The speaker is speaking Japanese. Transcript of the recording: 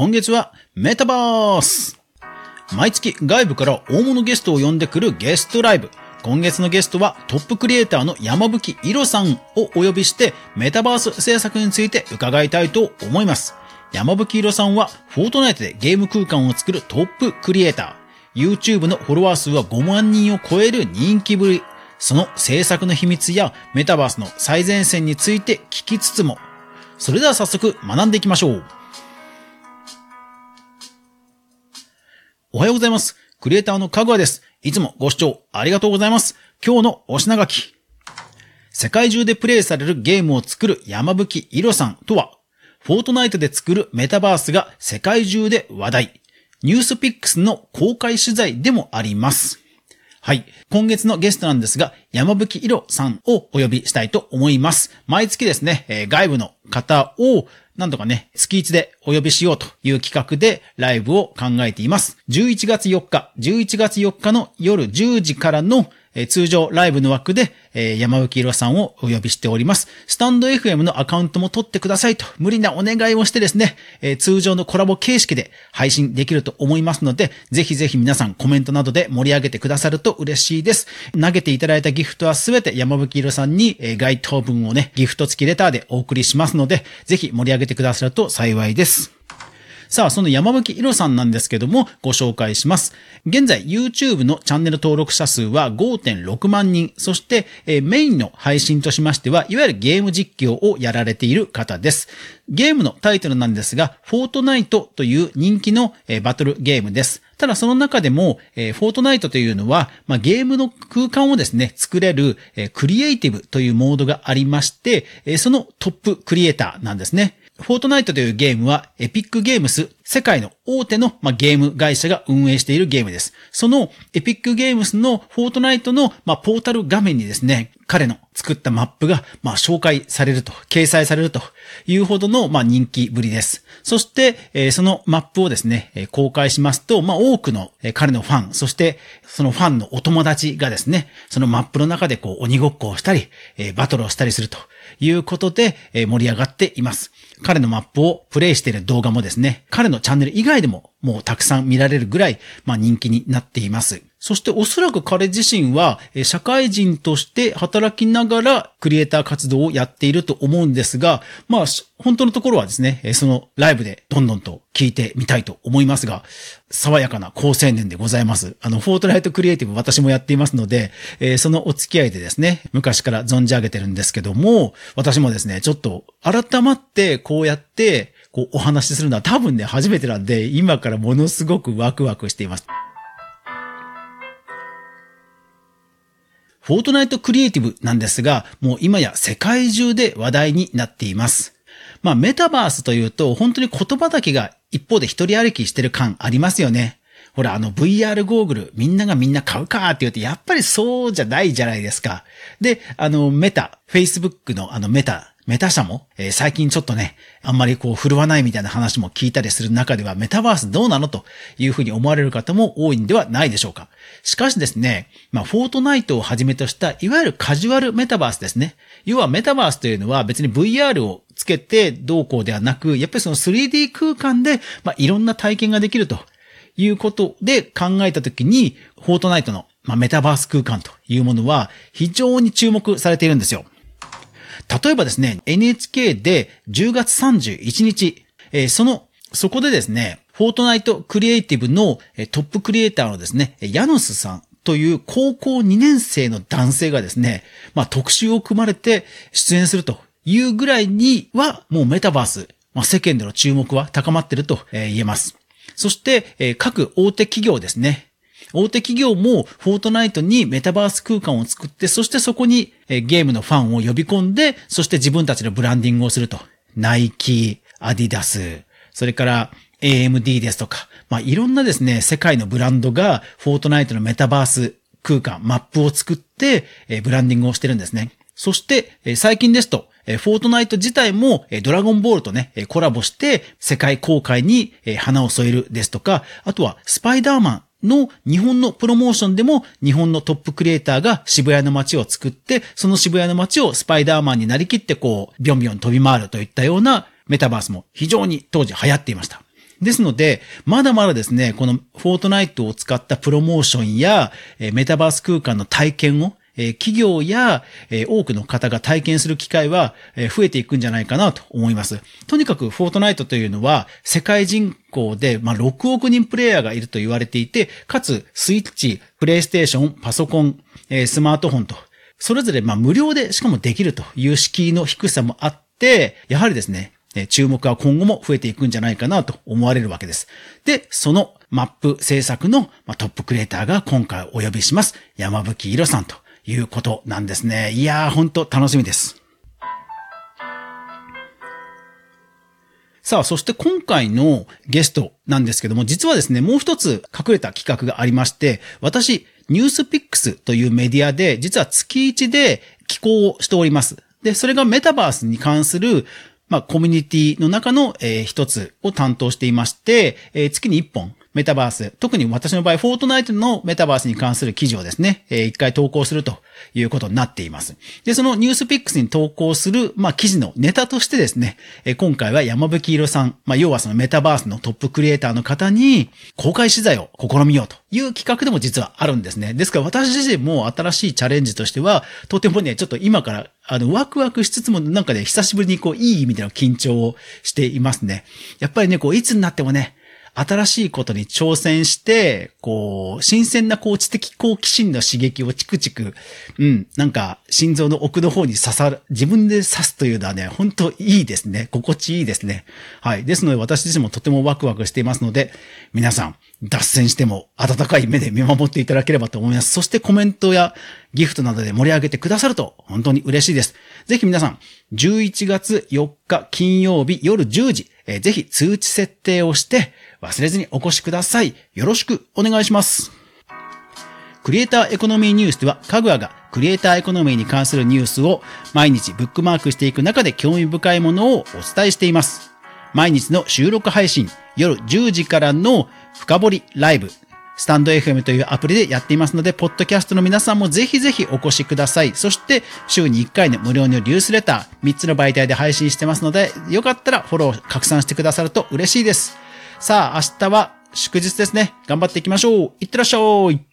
今月はメタバース毎月外部から大物ゲストを呼んでくるゲストライブ。今月のゲストはトップクリエイターの山吹いろさんをお呼びしてメタバース制作について伺いたいと思います。山吹いろさんはフォートナイトでゲーム空間を作るトップクリエイター。YouTube のフォロワー数は5万人を超える人気ぶり。その制作の秘密やメタバースの最前線について聞きつつも、それでは早速学んでいきましょう。おはようございます。クリエイターのかぐわです。いつもご視聴ありがとうございます。今日のお品書き。世界中でプレイされるゲームを作る山吹いろさんとは、フォートナイトで作るメタバースが世界中で話題。ニュースピックスの公開取材でもあります。はい。今月のゲストなんですが、山吹いろさんをお呼びしたいと思います。毎月ですね、外部の方をなんとかね、月1でお呼びしようという企画でライブを考えています。11月4日、11月4日の夜10時からのえ、通常ライブの枠で、え、山吹ろさんをお呼びしております。スタンド FM のアカウントも取ってくださいと無理なお願いをしてですね、え、通常のコラボ形式で配信できると思いますので、ぜひぜひ皆さんコメントなどで盛り上げてくださると嬉しいです。投げていただいたギフトはすべて山吹ろさんに、え、該当文をね、ギフト付きレターでお送りしますので、ぜひ盛り上げてくださると幸いです。さあ、その山吹いろさんなんですけども、ご紹介します。現在、YouTube のチャンネル登録者数は5.6万人、そして、えー、メインの配信としましては、いわゆるゲーム実況をやられている方です。ゲームのタイトルなんですが、フォートナイトという人気の、えー、バトルゲームです。ただその中でも、えー、フォートナイトというのは、まあ、ゲームの空間をですね、作れる、えー、クリエイティブというモードがありまして、えー、そのトップクリエイターなんですね。フォートナイトというゲームは、エピックゲームス、世界の大手の、まあ、ゲーム会社が運営しているゲームです。そのエピックゲームスのフォートナイトの、まあ、ポータル画面にですね、彼の作ったマップが、まあ、紹介されると、掲載されるというほどの、まあ、人気ぶりです。そして、えー、そのマップをですね、え、公開しますと、まあ、多くの、え、彼のファン、そして、そのファンのお友達がですね、そのマップの中でこう、鬼ごっこをしたり、えー、バトルをしたりするということで、え、盛り上がっています。彼のマップをプレイしている動画もですね、彼のチャンネル以外でももうたくさん見られるぐらい、まあ人気になっています。そしておそらく彼自身は、社会人として働きながらクリエイター活動をやっていると思うんですが、まあ、本当のところはですね、そのライブでどんどんと聞いてみたいと思いますが、爽やかな高青年でございます。あの、フォートナイトクリエイティブ私もやっていますので、そのお付き合いでですね、昔から存じ上げてるんですけども、私もですね、ちょっと改まってこうやって、こうお話しするのは多分ね、初めてなんで、今からものすごくワクワクしています。フォートナイトクリエイティブなんですが、もう今や世界中で話題になっています。まあメタバースというと本当に言葉だけが一方で一人歩きしてる感ありますよね。ほら、あの VR ゴーグルみんながみんな買うかって言うとやっぱりそうじゃないじゃないですか。で、あのメタ、Facebook のあのメタメタ社も、えー、最近ちょっとね、あんまりこう振るわないみたいな話も聞いたりする中では、メタバースどうなの？というふうに思われる方も多いんではないでしょうか。しかしですね、まあ、フォートナイトをはじめとした、いわゆるカジュアルメタバースですね。要はメタバースというのは別に VR をつけてどうこうではなく、やっぱりその 3D 空間で、まあ、いろんな体験ができるということで考えたときに、フォートナイトの、まあ、メタバース空間というものは非常に注目されているんですよ。例えばですね、NHK で10月31日、えー、その、そこでですね、フォートナイトクリエイティブのトップクリエイターのですね、ヤノスさんという高校2年生の男性がですね、まあ特集を組まれて出演するというぐらいには、もうメタバース、まあ世間での注目は高まっていると言えます。そして、各大手企業ですね、大手企業もフォートナイトにメタバース空間を作って、そしてそこにゲームのファンを呼び込んで、そして自分たちのブランディングをすると。ナイキ、アディダス、それから AMD ですとか、まあ、いろんなですね、世界のブランドがフォートナイトのメタバース空間、マップを作って、ブランディングをしてるんですね。そして、最近ですと、フォートナイト自体もドラゴンボールとね、コラボして世界公開に花を添えるですとか、あとはスパイダーマンの日本のプロモーションでも日本のトップクリエイターが渋谷の街を作って、その渋谷の街をスパイダーマンになりきってこう、ビョンビョン飛び回るといったようなメタバースも非常に当時流行っていました。ですので、まだまだですね、このフォートナイトを使ったプロモーションや、メタバース空間の体験をえ企業や、え多くの方が体験する機会は、え増えていくんじゃないかなと思います。とにかく、フォートナイトというのは、世界人口で、まあ、6億人プレイヤーがいると言われていて、かつ、スイッチ、プレイステーション、パソコン、えスマートフォンと、それぞれ、ま無料でしかもできるという敷居の低さもあって、やはりですね、注目は今後も増えていくんじゃないかなと思われるわけです。で、そのマップ制作のトップクリエイターが今回お呼びします。山吹色さんということなんですね。いやー、ほんと楽しみです。さあ、そして今回のゲストなんですけども、実はですね、もう一つ隠れた企画がありまして、私、ニュースピックスというメディアで、実は月1で寄稿をしております。で、それがメタバースに関する、まあ、コミュニティの中の、えー、一つを担当していまして、えー、月に一本、メタバース、特に私の場合、フォートナイトのメタバースに関する記事をですね、えー、一回投稿するということになっています。で、そのニュースピックスに投稿する、まあ、記事のネタとしてですね、えー、今回は山吹色さん、まあ、要はそのメタバースのトップクリエイターの方に、公開取材を試みようという企画でも実はあるんですね。ですから私自身も新しいチャレンジとしては、とてもね、ちょっと今から、あの、ワクワクしつつも、なんかね、久しぶりにこう、いい意味での緊張をしていますね。やっぱりね、こう、いつになってもね、新しいことに挑戦して、こう、新鮮なこう知的好奇心の刺激をチクチク、うん、なんか心臓の奥の方に刺さる、自分で刺すというのはね、本当いいですね。心地いいですね。はい。ですので私自身もとてもワクワクしていますので、皆さん、脱線しても温かい目で見守っていただければと思います。そしてコメントやギフトなどで盛り上げてくださると本当に嬉しいです。ぜひ皆さん、11月4日金曜日夜10時、えー、ぜひ通知設定をして忘れずにお越しください。よろしくお願いします。クリエイターエコノミーニュースでは、かぐわがクリエイターエコノミーに関するニュースを毎日ブックマークしていく中で興味深いものをお伝えしています。毎日の収録配信、夜10時からの深掘りライブ、スタンド FM というアプリでやっていますので、ポッドキャストの皆さんもぜひぜひお越しください。そして、週に1回の無料のニュースレター、3つの媒体で配信してますので、よかったらフォロー、拡散してくださると嬉しいです。さあ、明日は祝日ですね。頑張っていきましょう。いってらっしゃい。